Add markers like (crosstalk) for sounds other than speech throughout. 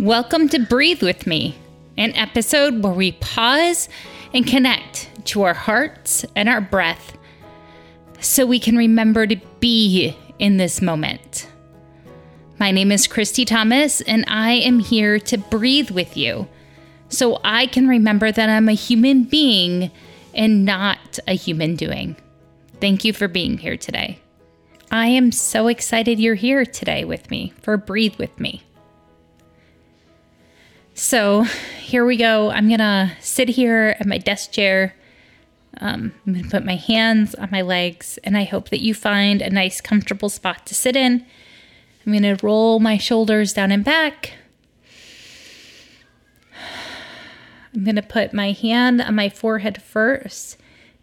Welcome to Breathe With Me, an episode where we pause and connect to our hearts and our breath so we can remember to be in this moment. My name is Christy Thomas, and I am here to breathe with you so I can remember that I'm a human being and not a human doing. Thank you for being here today. I am so excited you're here today with me for Breathe With Me. So here we go. I'm to sit here at my desk chair. Um, I'm to put my hands on my legs, and I hope that you find a nice, comfortable spot to sit in. I'm to roll my shoulders down and back. I'm to put my hand on my forehead first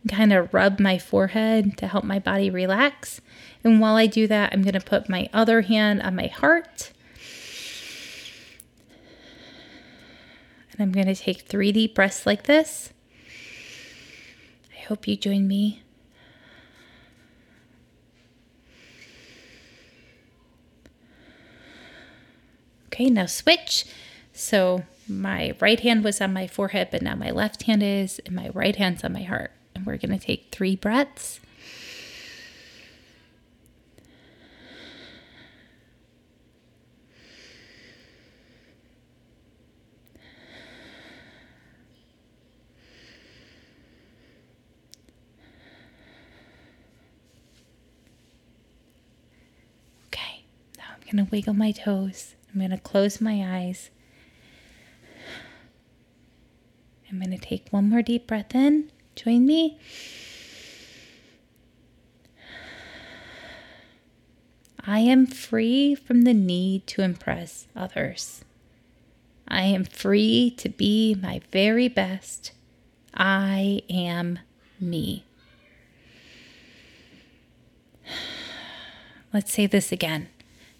kind of rub my forehead to help my body relax. And while I do that, I'm going to put my other hand on my heart And I'm going to take three deep breaths like this. I hope you join me. Okay, now switch. So my right hand was on my forehead, but now my left hand is, and my right hand's on my heart. And we're going to take three breaths. I'm going to wiggle my toes. I'm going to close my eyes. I'm going to take one more deep breath in. Join me. I am free from the need to impress others. I am free to be my very best. I am me. Let's say this again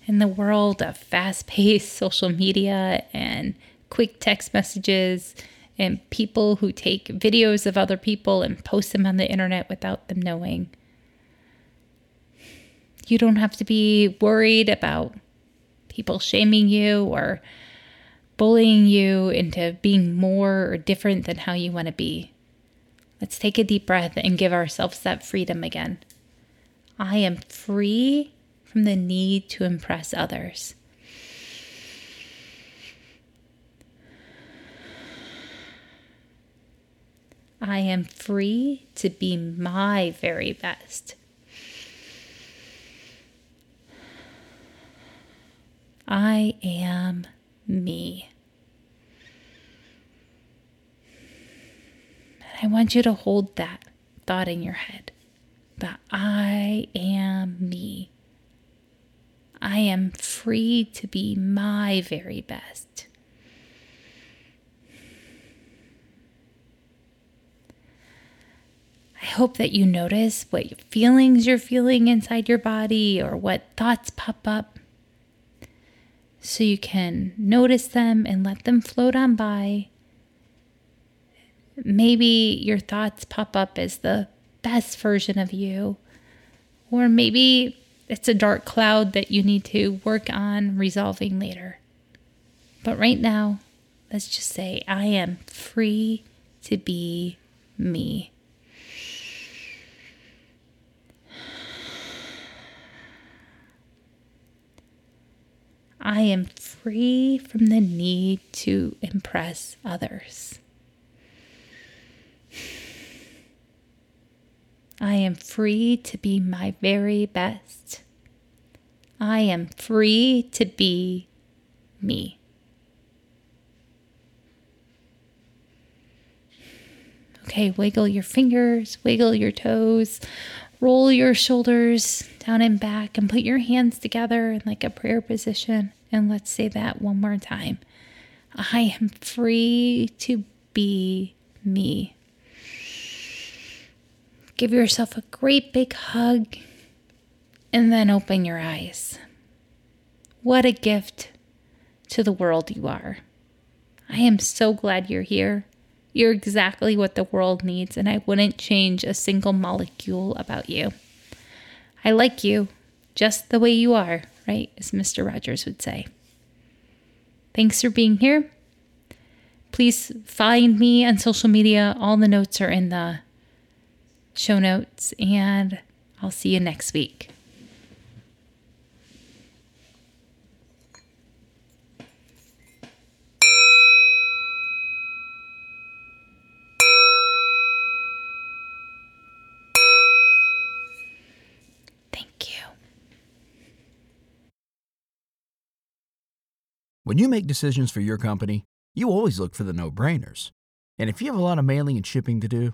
in the world of fast paced (laughs) social media and quick text messages and people who take videos of other people and post them on the internet without them knowing. You don't have to be worried about people shaming you or bullying you into being more or different than how you want to be. Let's take a deep breath and give ourselves that freedom again. I am free from the need to impress others. I am free to be my very best. I am me. And I want you to hold that thought in your head that I am am free to be my very best. I hope that you notice what feelings you're feeling inside your body or what thoughts pop up so you can notice them and let them float on by. Maybe your thoughts pop up as the best version of you, or maybe it's a dark cloud that you need to work on resolving later. But right now, let's just say I am free to be me. I am free from the need to impress others. I am free to be my very best. I am free to be me. Okay, wiggle your fingers, wiggle your toes, roll your shoulders down and back, and put your hands together in like a prayer position. And let's say that one more time. I am free to be me. Give yourself a great big hug and then open your eyes. What a gift to the world you are. I am so glad you're here. You're exactly what the world needs, and I wouldn't change a single molecule about you. I like you just the way you are, right? As Mr. Rogers would say. Thanks for being here. Please find me on social media. All the notes are in the show notes, and I'll see you next week. Thank you. When you make decisions for your company, you always look for the no brainers. And if you have a lot of mailing and shipping to do,